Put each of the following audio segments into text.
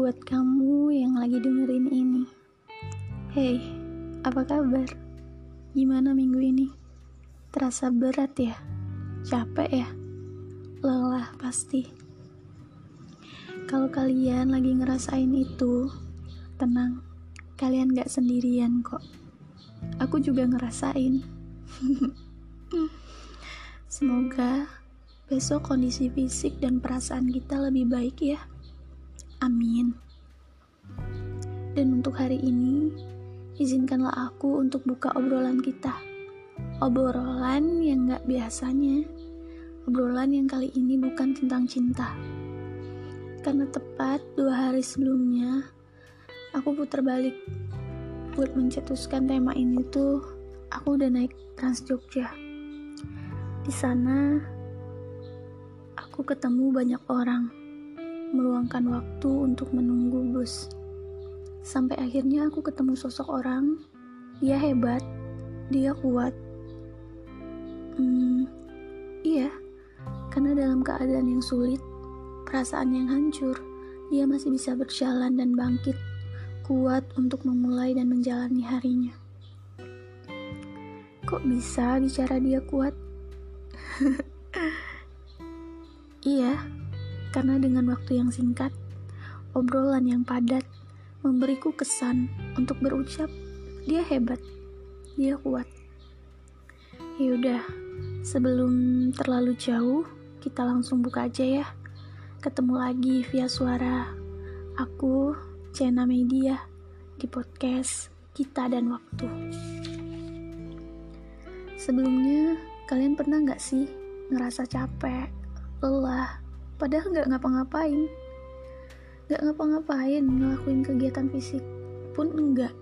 buat kamu yang lagi dengerin ini. Hey, apa kabar? Gimana minggu ini? Terasa berat ya? Capek ya? Lelah pasti. Kalau kalian lagi ngerasain itu, tenang, kalian gak sendirian kok. Aku juga ngerasain. Semoga besok kondisi fisik dan perasaan kita lebih baik ya. Amin. Dan untuk hari ini, izinkanlah aku untuk buka obrolan kita. Obrolan yang gak biasanya. Obrolan yang kali ini bukan tentang cinta. Karena tepat dua hari sebelumnya, aku putar balik buat mencetuskan tema ini tuh aku udah naik Trans Jogja. Di sana aku ketemu banyak orang meluangkan waktu untuk menunggu bus. Sampai akhirnya aku ketemu sosok orang, dia hebat, dia kuat. Hmm, iya, karena dalam keadaan yang sulit, perasaan yang hancur, dia masih bisa berjalan dan bangkit, kuat untuk memulai dan menjalani harinya. Kok bisa bicara dia kuat? iya, karena dengan waktu yang singkat, obrolan yang padat memberiku kesan untuk berucap, dia hebat, dia kuat. Yaudah, sebelum terlalu jauh, kita langsung buka aja ya. Ketemu lagi via suara. Aku, Cena Media, di podcast Kita dan Waktu. Sebelumnya, kalian pernah nggak sih ngerasa capek, lelah, padahal nggak ngapa-ngapain. Nggak ngapa-ngapain ngelakuin kegiatan fisik pun enggak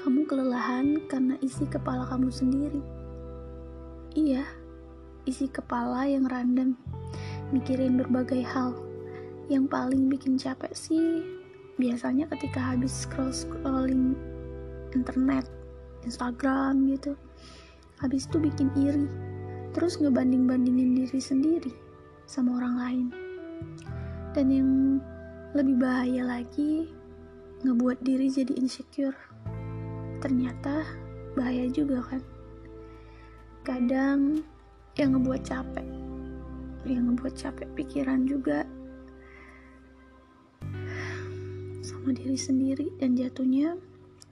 kamu kelelahan karena isi kepala kamu sendiri. Iya isi kepala yang random mikirin berbagai hal. Yang paling bikin capek sih biasanya ketika habis scroll-scrolling internet Instagram gitu. Habis itu bikin iri terus ngebanding-bandingin diri sendiri sama orang lain. Dan yang lebih bahaya lagi, ngebuat diri jadi insecure. Ternyata bahaya juga kan. Kadang yang ngebuat capek, yang ngebuat capek pikiran juga sama diri sendiri dan jatuhnya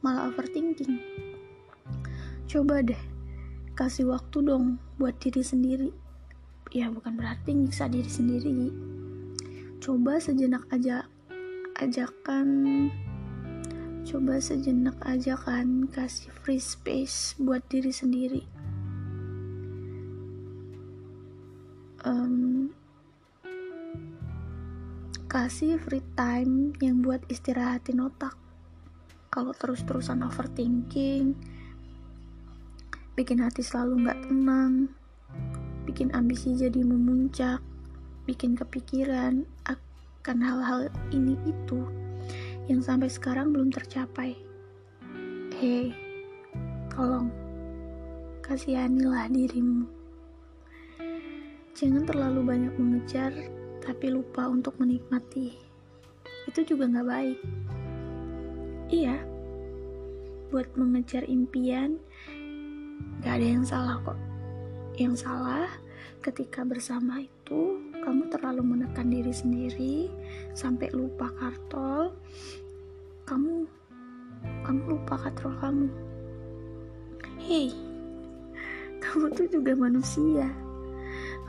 malah overthinking. Coba deh, kasih waktu dong buat diri sendiri ya bukan berarti nyiksa diri sendiri. Coba sejenak aja ajakan. Coba sejenak aja kan kasih free space buat diri sendiri. Um, kasih free time yang buat istirahatin otak. Kalau terus-terusan overthinking bikin hati selalu nggak tenang bikin ambisi jadi memuncak, bikin kepikiran akan hal-hal ini itu yang sampai sekarang belum tercapai. Hei, tolong kasihanilah dirimu. Jangan terlalu banyak mengejar, tapi lupa untuk menikmati. Itu juga gak baik. Iya, buat mengejar impian, gak ada yang salah kok. Yang salah ketika bersama itu kamu terlalu menekan diri sendiri sampai lupa kartol. Kamu kamu lupa kartol kamu. Hei, kamu tuh juga manusia.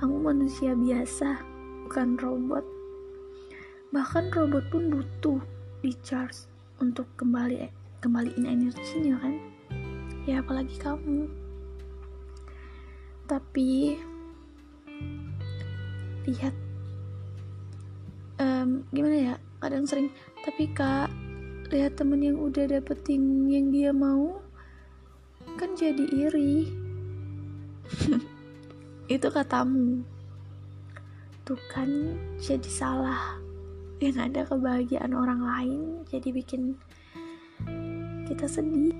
Kamu manusia biasa, bukan robot. Bahkan robot pun butuh di charge untuk kembali kembaliin energinya kan. Ya apalagi kamu tapi lihat um, gimana ya kadang sering tapi kak lihat temen yang udah dapetin yang dia mau kan jadi iri. Itu katamu. Tuh kan jadi salah. Yang ada kebahagiaan orang lain jadi bikin kita sedih.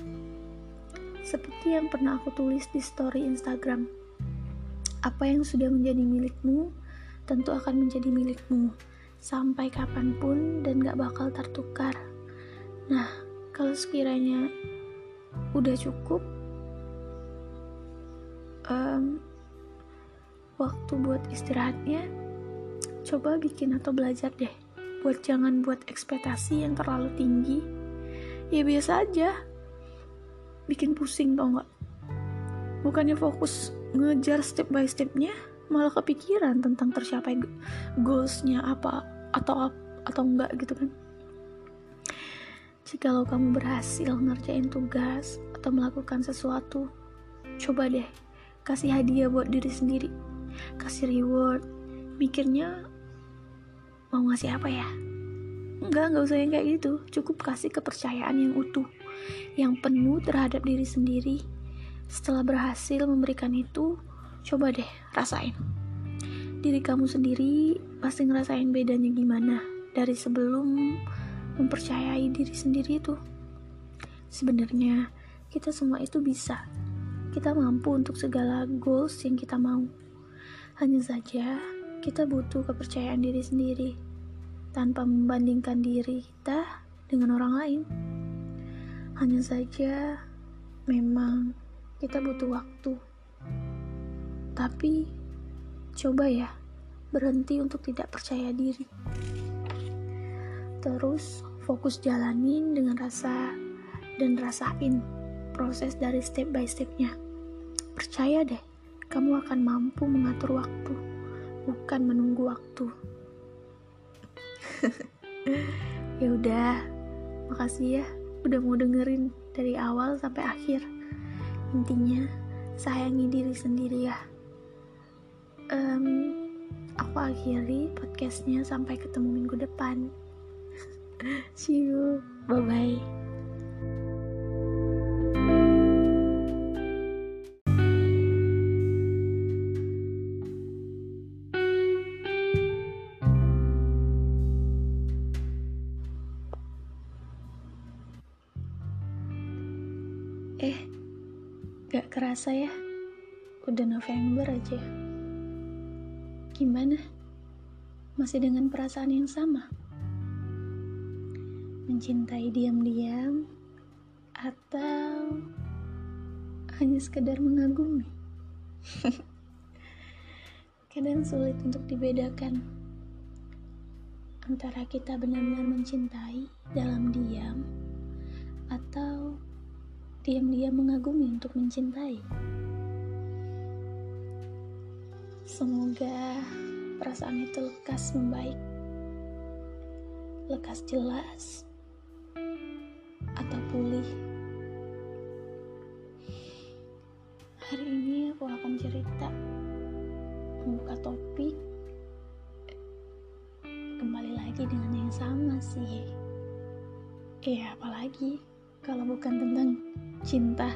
Seperti yang pernah aku tulis di story Instagram apa yang sudah menjadi milikmu tentu akan menjadi milikmu. sampai kapan pun dan gak bakal tertukar. Nah, kalau sekiranya udah cukup, um, waktu buat istirahatnya, coba bikin atau belajar deh. Buat jangan buat ekspektasi yang terlalu tinggi. Ya biasa aja. Bikin pusing tau gak? Bukannya fokus ngejar step by stepnya, malah kepikiran tentang tercapai goalsnya apa atau atau enggak gitu kan. Jikalau kamu berhasil ngerjain tugas atau melakukan sesuatu coba deh kasih hadiah buat diri sendiri. Kasih reward. Mikirnya mau ngasih apa ya? Enggak enggak usah yang kayak gitu. Cukup kasih kepercayaan yang utuh yang penuh terhadap diri sendiri setelah berhasil memberikan itu coba deh rasain diri kamu sendiri pasti ngerasain bedanya gimana dari sebelum mempercayai diri sendiri itu. Sebenarnya kita semua itu bisa. Kita mampu untuk segala goals yang kita mau. Hanya saja kita butuh kepercayaan diri sendiri tanpa membandingkan diri kita dengan orang lain. Hanya saja memang kita butuh waktu. Tapi Coba ya, berhenti untuk tidak percaya diri. Terus fokus jalanin dengan rasa dan rasain proses dari step by stepnya. Percaya deh, kamu akan mampu mengatur waktu, bukan menunggu waktu. ya udah, makasih ya udah mau dengerin dari awal sampai akhir. Intinya, sayangi diri sendiri ya. Um, aku akhiri podcastnya sampai ketemu minggu depan. See you. Bye bye kerasa ya, udah November aja. Gimana? Masih dengan perasaan yang sama? Mencintai diam-diam atau hanya sekedar mengagumi? Kadang sulit untuk dibedakan antara kita benar-benar mencintai dalam diam atau diam-diam mengagumi untuk mencintai. Semoga perasaan itu lekas membaik, lekas jelas, atau pulih. Hari ini aku akan cerita, membuka topik, kembali lagi dengan yang sama sih. Ya, apalagi kalau bukan tentang cinta.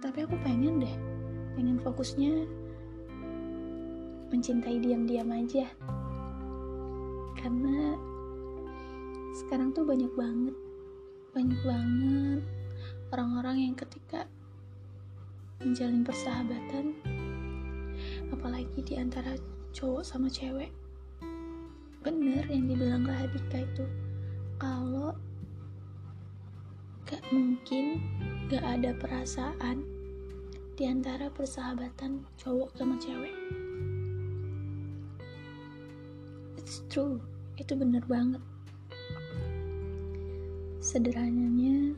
Tapi aku pengen deh pengen fokusnya mencintai diam-diam aja. Karena sekarang tuh banyak banget banyak banget orang-orang yang ketika menjalin persahabatan apalagi di antara cowok sama cewek bener yang dibilang Radika itu kalau gak mungkin gak ada perasaan di antara persahabatan cowok sama cewek. It's true, itu bener banget. Sederhananya,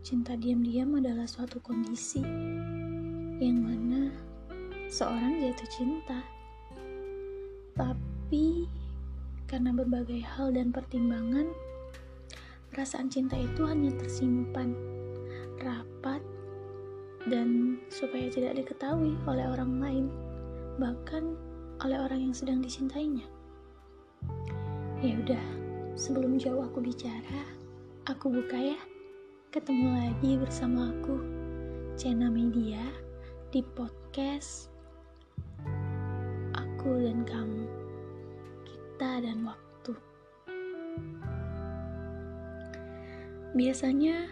cinta diam-diam adalah suatu kondisi yang mana seorang jatuh cinta. Tapi karena berbagai hal dan pertimbangan, perasaan cinta itu hanya tersimpan rapat dan supaya tidak diketahui oleh orang lain, bahkan oleh orang yang sedang dicintainya. Ya udah, sebelum jauh aku bicara, aku buka ya. Ketemu lagi bersama aku, Cena Media, di podcast Aku dan Kamu, Kita dan Waktu. Biasanya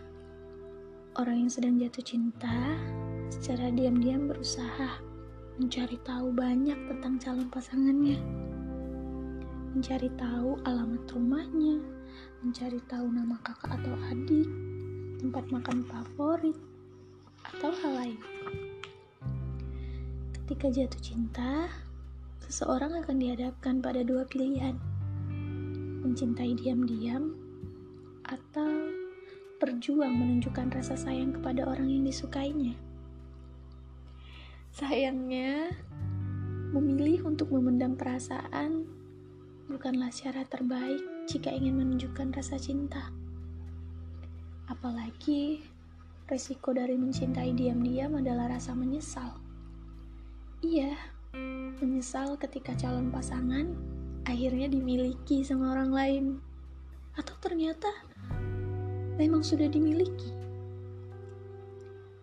Orang yang sedang jatuh cinta secara diam-diam berusaha mencari tahu banyak tentang calon pasangannya, mencari tahu alamat rumahnya, mencari tahu nama kakak atau adik, tempat makan favorit, atau hal lain. Ketika jatuh cinta, seseorang akan dihadapkan pada dua pilihan: mencintai diam-diam atau berjuang menunjukkan rasa sayang kepada orang yang disukainya. Sayangnya, memilih untuk memendam perasaan bukanlah cara terbaik jika ingin menunjukkan rasa cinta. Apalagi, resiko dari mencintai diam-diam adalah rasa menyesal. Iya, menyesal ketika calon pasangan akhirnya dimiliki sama orang lain, atau ternyata memang sudah dimiliki.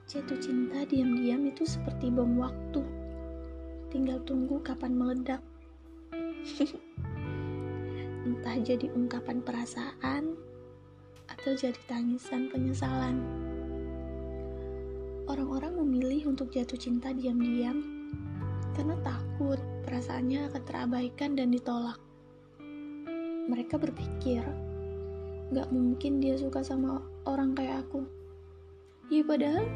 Jatuh cinta diam-diam itu seperti bom waktu. Tinggal tunggu kapan meledak. Entah jadi ungkapan perasaan atau jadi tangisan penyesalan. Orang-orang memilih untuk jatuh cinta diam-diam karena takut perasaannya akan terabaikan dan ditolak. Mereka berpikir, gak mungkin dia suka sama orang kayak aku. Ya padahal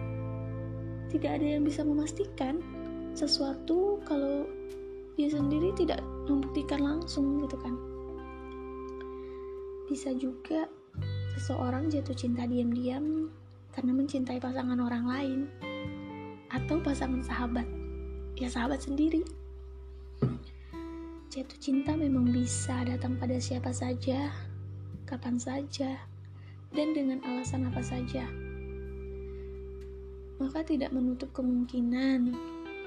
tidak ada yang bisa memastikan sesuatu kalau dia sendiri tidak membuktikan langsung gitu kan bisa juga seseorang jatuh cinta diam-diam karena mencintai pasangan orang lain atau pasangan sahabat ya sahabat sendiri jatuh cinta memang bisa datang pada siapa saja kapan saja dan dengan alasan apa saja maka tidak menutup kemungkinan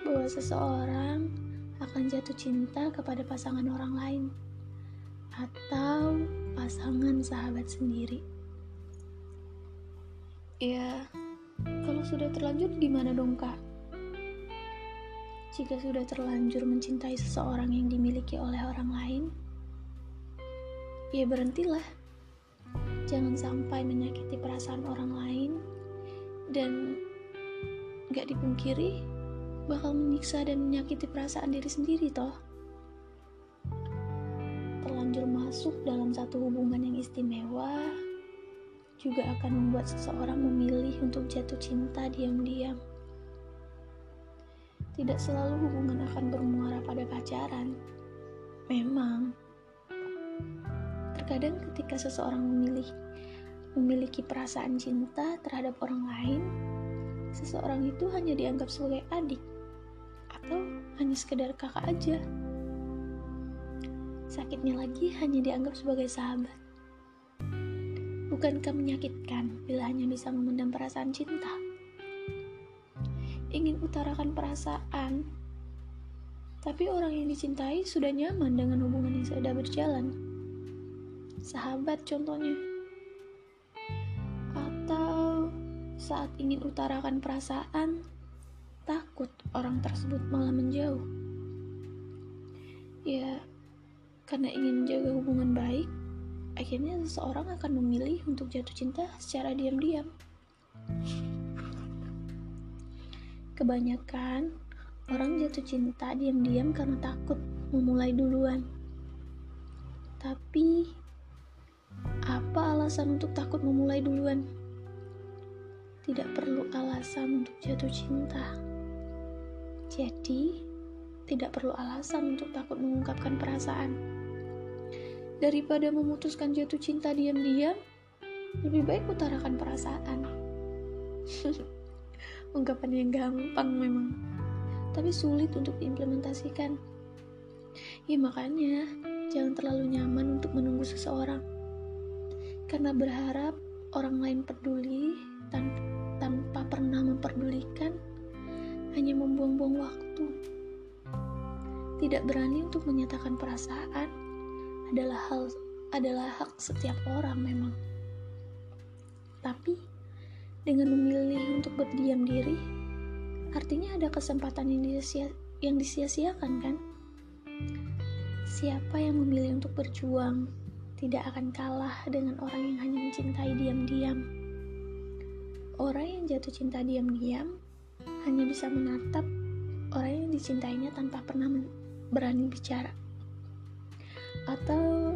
bahwa seseorang akan jatuh cinta kepada pasangan orang lain atau pasangan sahabat sendiri. Ya, kalau sudah terlanjur gimana dong kak? Jika sudah terlanjur mencintai seseorang yang dimiliki oleh orang lain, ya berhentilah. Jangan sampai menyakiti perasaan orang lain dan gak dipungkiri bakal menyiksa dan menyakiti perasaan diri sendiri toh. Terlanjur masuk dalam satu hubungan yang istimewa juga akan membuat seseorang memilih untuk jatuh cinta diam-diam. Tidak selalu hubungan akan bermuara pada pacaran. Memang, terkadang ketika seseorang memilih memiliki perasaan cinta terhadap orang lain, seseorang itu hanya dianggap sebagai adik atau hanya sekedar kakak aja. Sakitnya lagi hanya dianggap sebagai sahabat. Bukankah menyakitkan bila hanya bisa memendam perasaan cinta? Ingin utarakan perasaan, tapi orang yang dicintai sudah nyaman dengan hubungan yang sudah berjalan. Sahabat contohnya. saat ingin utarakan perasaan, takut orang tersebut malah menjauh. Ya, karena ingin menjaga hubungan baik, akhirnya seseorang akan memilih untuk jatuh cinta secara diam-diam. Kebanyakan orang jatuh cinta diam-diam karena takut memulai duluan. Tapi, apa alasan untuk takut memulai duluan? tidak perlu alasan untuk jatuh cinta. Jadi, tidak perlu alasan untuk takut mengungkapkan perasaan. Daripada memutuskan jatuh cinta diam-diam, lebih baik utarakan perasaan. Ungkapan yang gampang memang, tapi sulit untuk diimplementasikan. Ya makanya, jangan terlalu nyaman untuk menunggu seseorang. Karena berharap orang lain peduli tanpa tanpa pernah memperdulikan, hanya membuang-buang waktu. Tidak berani untuk menyatakan perasaan adalah hal adalah hak setiap orang memang. Tapi dengan memilih untuk berdiam diri, artinya ada kesempatan yang disia yang disia-siakan kan? Siapa yang memilih untuk berjuang tidak akan kalah dengan orang yang hanya mencintai diam-diam. Orang yang jatuh cinta diam-diam hanya bisa menatap orang yang dicintainya tanpa pernah berani bicara atau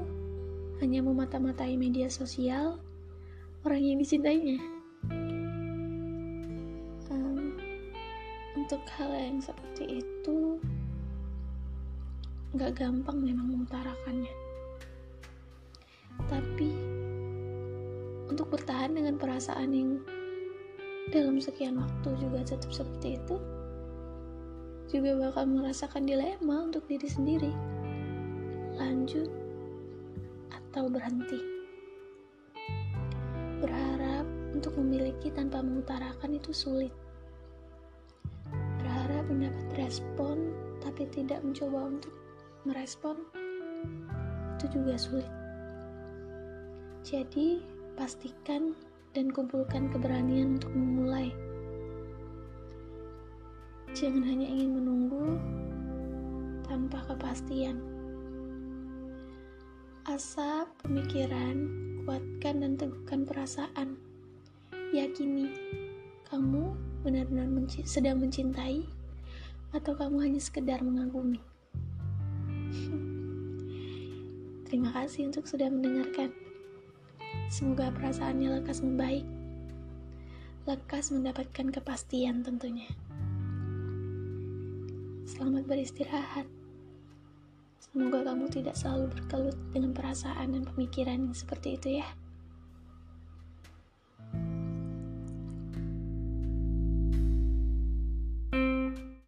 hanya memata-matai media sosial orang yang dicintainya untuk hal yang seperti itu nggak gampang memang mengutarakannya. Tapi untuk bertahan dengan perasaan yang dalam sekian waktu juga tetap seperti itu juga bakal merasakan dilema untuk diri sendiri. Lanjut atau berhenti. Berharap untuk memiliki tanpa mengutarakan itu sulit mendapat respon tapi tidak mencoba untuk merespon itu juga sulit. Jadi, pastikan dan kumpulkan keberanian untuk memulai. Jangan hanya ingin menunggu tanpa kepastian. Asap pemikiran, kuatkan dan teguhkan perasaan. Yakini kamu benar-benar menci sedang mencintai atau kamu hanya sekedar mengagumi. Terima kasih untuk sudah mendengarkan. Semoga perasaannya lekas membaik. Lekas mendapatkan kepastian tentunya. Selamat beristirahat. Semoga kamu tidak selalu berkelut dengan perasaan dan pemikiran yang seperti itu ya.